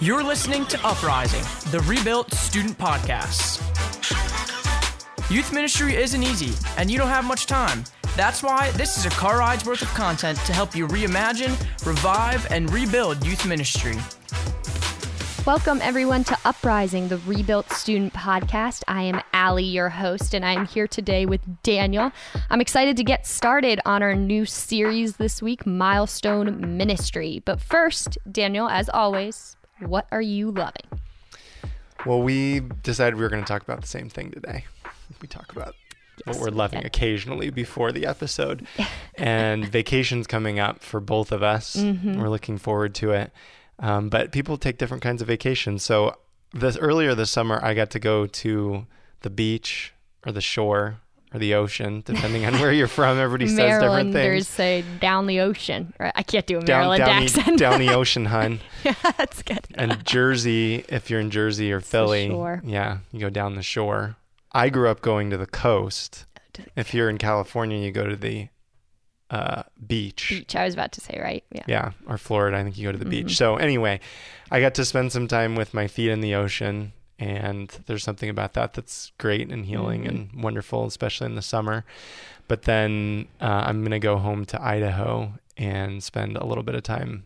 You're listening to Uprising, the Rebuilt Student Podcast. Youth ministry isn't easy, and you don't have much time. That's why this is a car ride's worth of content to help you reimagine, revive, and rebuild youth ministry. Welcome, everyone, to Uprising, the Rebuilt Student Podcast. I am Allie, your host, and I'm here today with Daniel. I'm excited to get started on our new series this week, Milestone Ministry. But first, Daniel, as always, what are you loving? Well, we decided we were going to talk about the same thing today. We talk about what we're loving occasionally before the episode. and vacation's coming up for both of us. Mm-hmm. We're looking forward to it. Um, but people take different kinds of vacations. So this earlier this summer, I got to go to the beach or the shore or the ocean, depending on where you're from. Everybody says different things. Marylanders say down the ocean. Right? I can't do a Down, Maryland down, accent. the, down the ocean, hun. yeah, that's good. And Jersey, if you're in Jersey or Philly, yeah, you go down the shore. I grew up going to the coast. If you're in California, you go to the uh, beach. Beach, I was about to say, right? Yeah. Yeah, or Florida, I think you go to the Mm-hmm. beach. So anyway, I got to spend some time with my feet in the ocean, and there's something about that that's great and healing Mm-hmm. and wonderful, especially in the summer. But then uh, I'm gonna go home to Idaho and spend a little bit of time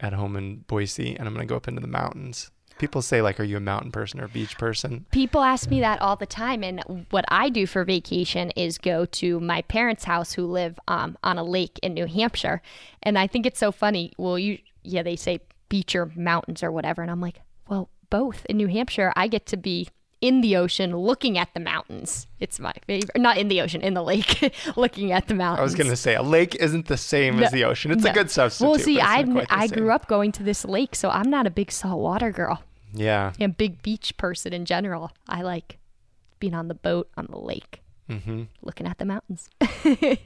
at home in Boise, and I'm gonna go up into the mountains. People say like, "Are you a mountain person or a beach person?" People ask me that all the time, and what I do for vacation is go to my parents' house who live um, on a lake in New Hampshire, and I think it's so funny. Well, you yeah, they say beach or mountains or whatever, and I'm like, well, both. In New Hampshire, I get to be in the ocean looking at the mountains. It's my favorite. Not in the ocean, in the lake, looking at the mountains. I was gonna say a lake isn't the same as the ocean. It's no. a good substitute. Well, see, I not quite the I same. grew up going to this lake, so I'm not a big saltwater girl. Yeah. and big beach person in general. I like being on the boat on the lake, Mm-hmm. looking at the mountains.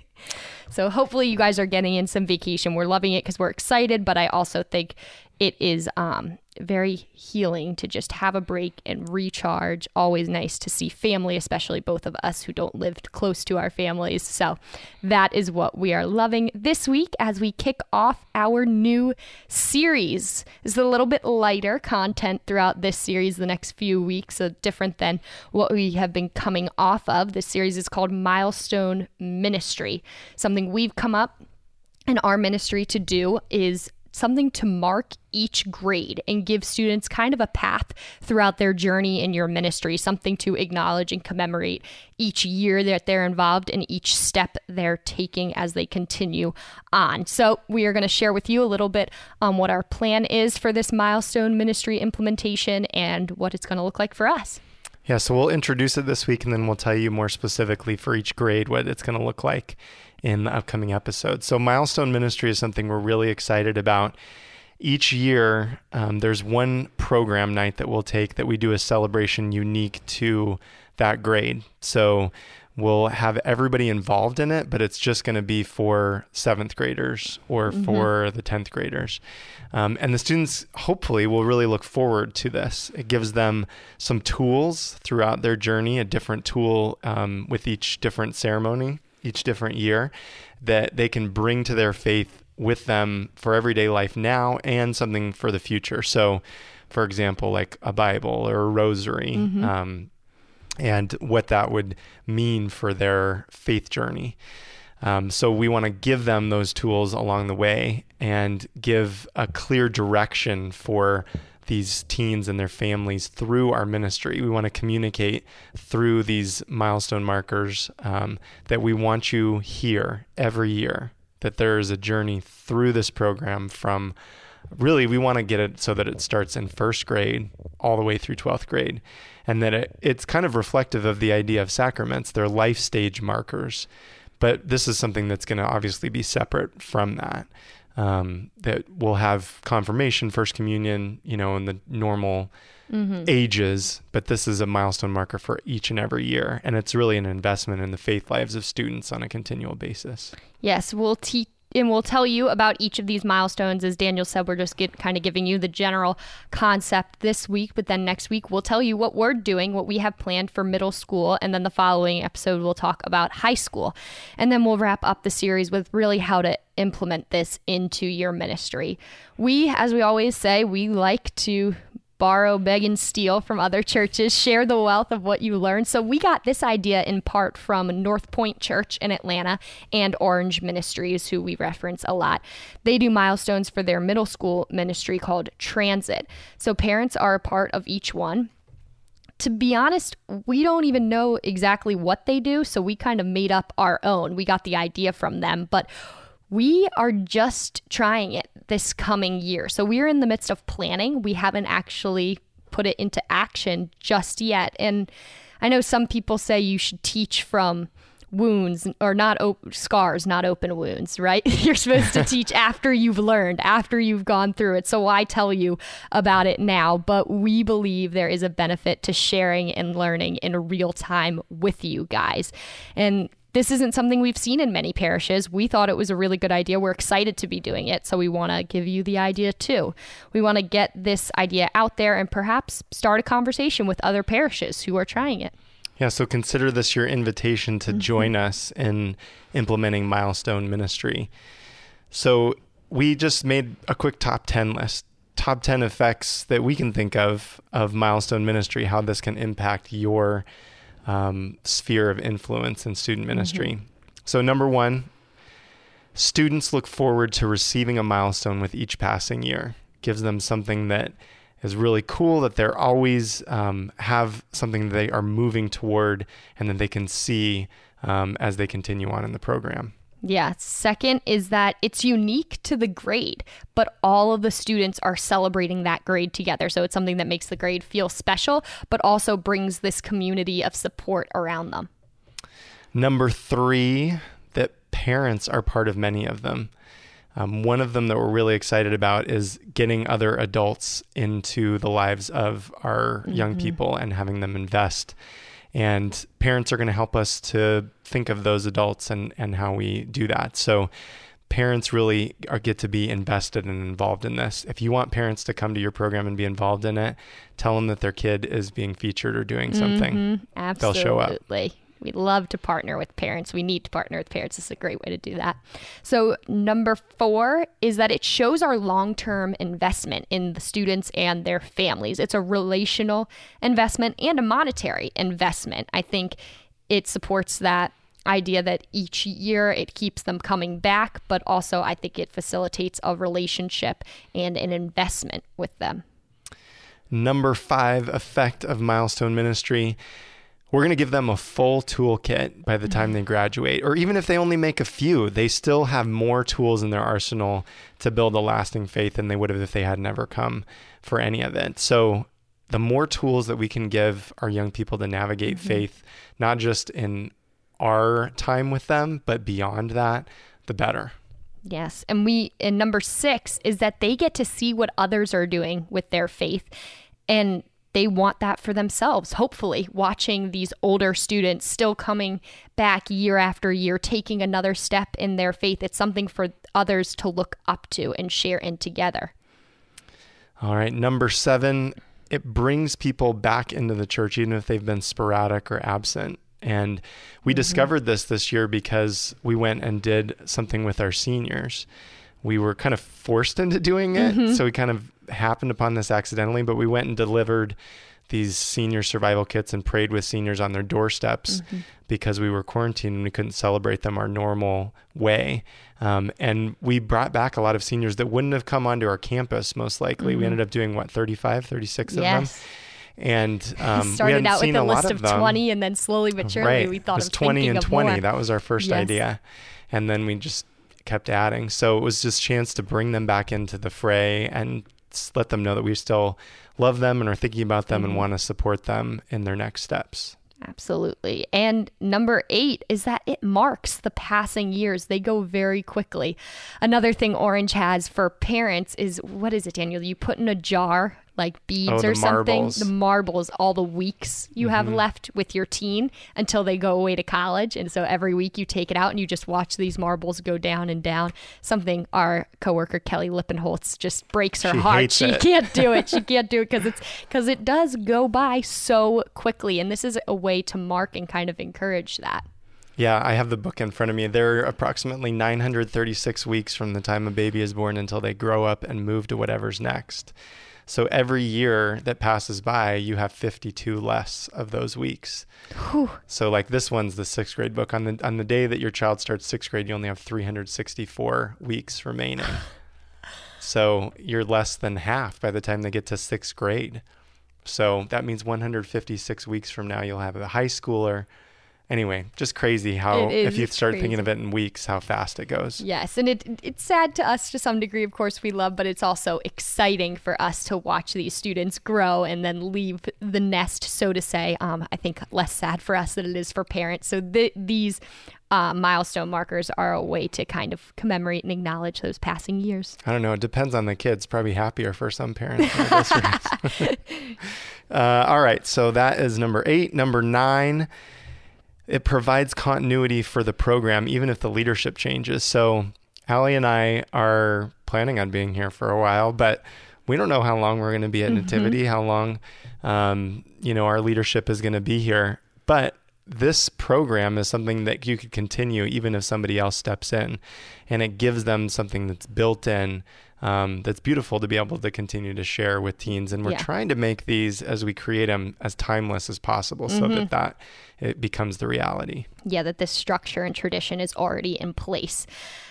so hopefully you guys are getting in some vacation. We're loving it because we're excited, but I also think it is um, very healing to just have a break and recharge. Always nice to see family, especially both of us who don't live close to our families. So that is what we are loving this week as we kick off our new series. This is a little bit lighter content throughout this series the next few weeks, so different than what we have been coming off of. This series is called Milestone Ministry. Something we've come up in our ministry to do is something to mark each grade and give students kind of a path throughout their journey in your ministry, something to acknowledge and commemorate each year that they're involved and each step they're taking as they continue on. So, we are going to share with you a little bit on what our plan is for this milestone ministry implementation and what it's going to look like for us. Yeah, so we'll introduce it this week and then we'll tell you more specifically for each grade what it's going to look like in the upcoming episodes. So, Milestone Ministry is something we're really excited about. Each year, um, there's one program night that we'll take that we do a celebration unique to that grade. So, we'll have everybody involved in it, but it's just going to be for seventh graders or for the 10th graders. Um, and the students hopefully will really look forward to this. It gives them some tools throughout their journey, a different tool um, with each different ceremony, each different year that they can bring to their faith with them for everyday life now and something for the future. So, for example, like a Bible or a rosary. Um, and what that would mean for their faith journey. Um, so we want to give them those tools along the way and give a clear direction for these teens and their families through our ministry. We want to communicate through these milestone markers um, that we want you here every year, that there is a journey through this program from really we want to get it so that it starts in first grade all the way through 12th grade and that it, it's kind of reflective of the idea of sacraments. They're life stage markers but this is something that's going to obviously be separate from that um, that will have confirmation first communion you know in the normal ages but this is a milestone marker for each and every year and it's really an investment in the faith lives of students on a continual basis. Yes, we'll teach and we'll tell you about each of these milestones. As Daniel said, we're just get, kind of giving you the general concept this week, but then next week we'll tell you what we're doing, what we have planned for middle school, and then the following episode we'll talk about high school. And then we'll wrap up the series with really how to implement this into your ministry. We, as we always say, we like to borrow, beg, and steal from other churches, share the wealth of what you learn. So we got this idea in part from North Point Church in Atlanta and Orange Ministries, who we reference a lot. They do milestones for their middle school ministry called Transit. So parents are a part of each one to be honest, we don't even know exactly what they do. So we kind of made up our own. We got the idea from them, but we are just trying it this coming year. So we're in the midst of planning. We haven't actually put it into action just yet. And I know some people say you should teach from wounds or not op- scars, not open wounds, right? You're supposed to teach after you've learned, after you've gone through it. So why tell you about it now? But we believe there is a benefit to sharing and learning in real time with you guys. And this isn't something we've seen in many parishes. We thought it was a really good idea. We're excited to be doing it. So we want to give you the idea too. We want to get this idea out there and perhaps start a conversation with other parishes who are trying it. Yeah, so consider this your invitation to mm-hmm. join us in implementing milestone ministry. So we just made a quick top 10 list. Top 10 effects that we can think of of milestone ministry, how this can impact your um, sphere of influence in student mm-hmm. ministry. Mm-hmm. So, number one, students look forward to receiving a milestone with each passing year. Gives them something that is really cool that they're always um, have something they are moving toward and that they can see um, as they continue on in the program. Yeah. Second is that it's unique to the grade, but all of the students are celebrating that grade together. So it's something that makes the grade feel special, but also brings this community of support around them. Number three, that parents are part of many of them. Um, one of them that we're really excited about is getting other adults into the lives of our mm-hmm. young people and having them invest. And parents are going to help us to think of those adults and, and how we do that. So, parents really are, get to be invested and involved in this. If you want parents to come to your program and be involved in it, tell them that their kid is being featured or doing something. Mm-hmm. Absolutely. They'll show up. We love to partner with parents. We need to partner with parents. This is a great way to do that. So, number four is that it shows our long term investment in the students and their families. It's a relational investment and a monetary investment. I think it supports that idea that each year it keeps them coming back, but also I think it facilitates a relationship and an investment with them. Number five effect of milestone ministry we're going to give them a full toolkit by the time they graduate. Or even if they only make a few, they still have more tools in their arsenal to build a lasting faith than they would have if they had never come for any of it. So, the more tools that we can give our young people to navigate mm-hmm. faith, not just in our time with them, but beyond that, the better. Yes. And we, and number six is that they get to see what others are doing with their faith. And they want that for themselves, hopefully, watching these older students still coming back year after year, taking another step in their faith. It's something for others to look up to and share in together. All right. Number seven, it brings people back into the church, even if they've been sporadic or absent. And we mm-hmm. discovered this this year because we went and did something with our seniors. We were kind of forced into doing it. Mm-hmm. So we kind of happened upon this accidentally, but we went and delivered these senior survival kits and prayed with seniors on their doorsteps mm-hmm. because we were quarantined and we couldn't celebrate them our normal way. Um, and we brought back a lot of seniors that wouldn't have come onto our campus most likely. Mm-hmm. We ended up doing what, 35, 36 of them? And um, started out with a, a list of, of 20 and then slowly but surely right. we thought it was 20 and 20. More. That was our first yes. idea. And then we just kept adding. So it was just chance to bring them back into the fray and let them know that we still love them and are thinking about them mm-hmm. and want to support them in their next steps. Absolutely. And number eight is that it marks the passing years. They go very quickly. Another thing Orange has for parents is what is it, Daniel? You put in a jar like beads oh, or something. Marbles. The marbles, all the weeks you mm-hmm. have left with your teen until they go away to college. And so every week you take it out and you just watch these marbles go down and down. Something our coworker Kelly Lippenholtz just breaks her she heart. She it. can't do it. She can't do it because it's because it does go by so quickly. And this is a way to mark and kind of encourage that. Yeah, I have the book in front of me. There are approximately 936 weeks from the time a baby is born until they grow up and move to whatever's next. So every year that passes by, you have 52 less of those weeks. Whew. So like this one's the sixth grade book. On the on the day that your child starts sixth grade, you only have 364 weeks remaining. so you're less than half by the time they get to sixth grade. So that means 156 weeks from now, you'll have a high schooler anyway, just crazy how if you start thinking of it in weeks, how fast it goes. Yes, and it it's sad to us to some degree, of course we love, but it's also exciting for us to watch these students grow and then leave the nest, so to say. Um, I think less sad for us than it is for parents. So th- these uh, milestone markers are a way to kind of commemorate and acknowledge those passing years. I don't know. It depends on the kids. Probably happier for some parents. than it is for us. uh, all right. So that is number eight. Number nine, it provides continuity for the program, even if the leadership changes. So Allie and I are planning on being here for a while, but we don't know how long we're going to be at Nativity, how long, um, you know, our leadership is going to be here. But this program is something that you could continue even if somebody else steps in, and it gives them something that's built in. Um, that's beautiful to be able to continue to share with teens, and we're Yeah. trying to make these as we create them as timeless as possible, so that that it becomes the reality. yeah, that this structure and tradition is already in place.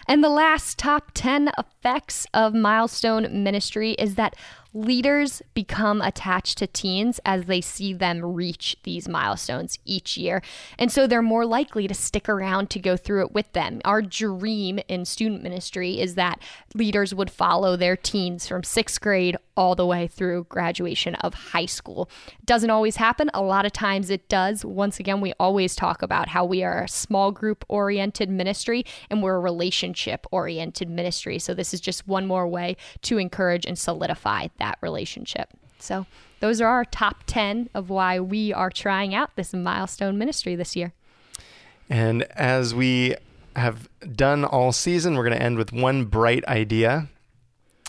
And the last top 10 effects of milestone ministry is that leaders become attached to teens as they see them reach these milestones each year. And so they're more likely to stick around to go through it with them. Our dream in student ministry is that leaders would follow their teens from sixth grade all the way through graduation of high school. Doesn't always happen. A lot of times it does. Once again, we always talk about how we are a small group oriented ministry and we're a relationship oriented ministry. So this is just one more way to encourage and solidify that relationship. So those are our top 10 of why we are trying out this milestone ministry this year. And as we have done all season, we're going to end with one bright idea.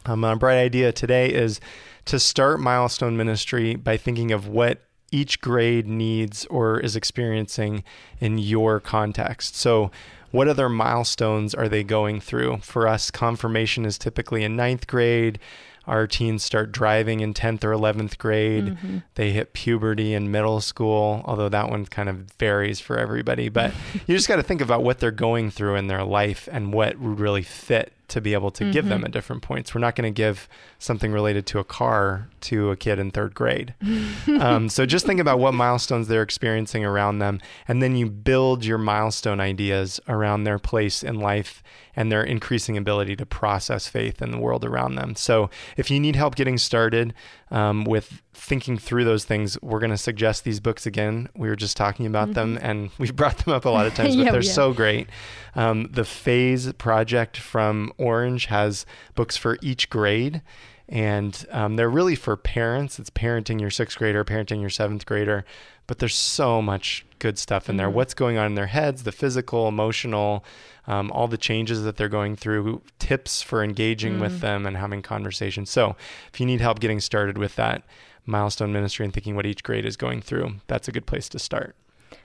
Um, a bright idea today is to start milestone ministry by thinking of what each grade needs or is experiencing in your context. So, what other milestones are they going through? For us, confirmation is typically in ninth grade. Our teens start driving in 10th or 11th grade. They hit puberty in middle school, although that one kind of varies for everybody. But you just got to think about what they're going through in their life and what would really fit to be able to give them at different points. We're not going to give something related to a car to a kid in third grade. um, so just think about what milestones they're experiencing around them, and then you build your milestone ideas around their place in life and their increasing ability to process faith in the world around them. So if you need help getting started um, with thinking through those things, we're going to suggest these books again. We were just talking about them, and we brought them up a lot of times, but Yeah, they're have. so great. Um, the Phase Project from Orange has books for each grade, and um, they're really for parents. It's parenting your sixth grader, parenting your seventh grader, but there's so much good stuff in there. What's going on in their heads, the physical, emotional, um, all the changes that they're going through, tips for engaging with them and having conversations. So if you need help getting started with that milestone ministry and thinking what each grade is going through, that's a good place to start.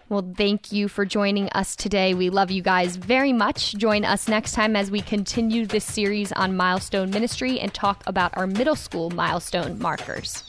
Well, thank you for joining us today. We love you guys very much. Join us next time as we continue this series on milestone ministry and talk about our middle school milestone markers.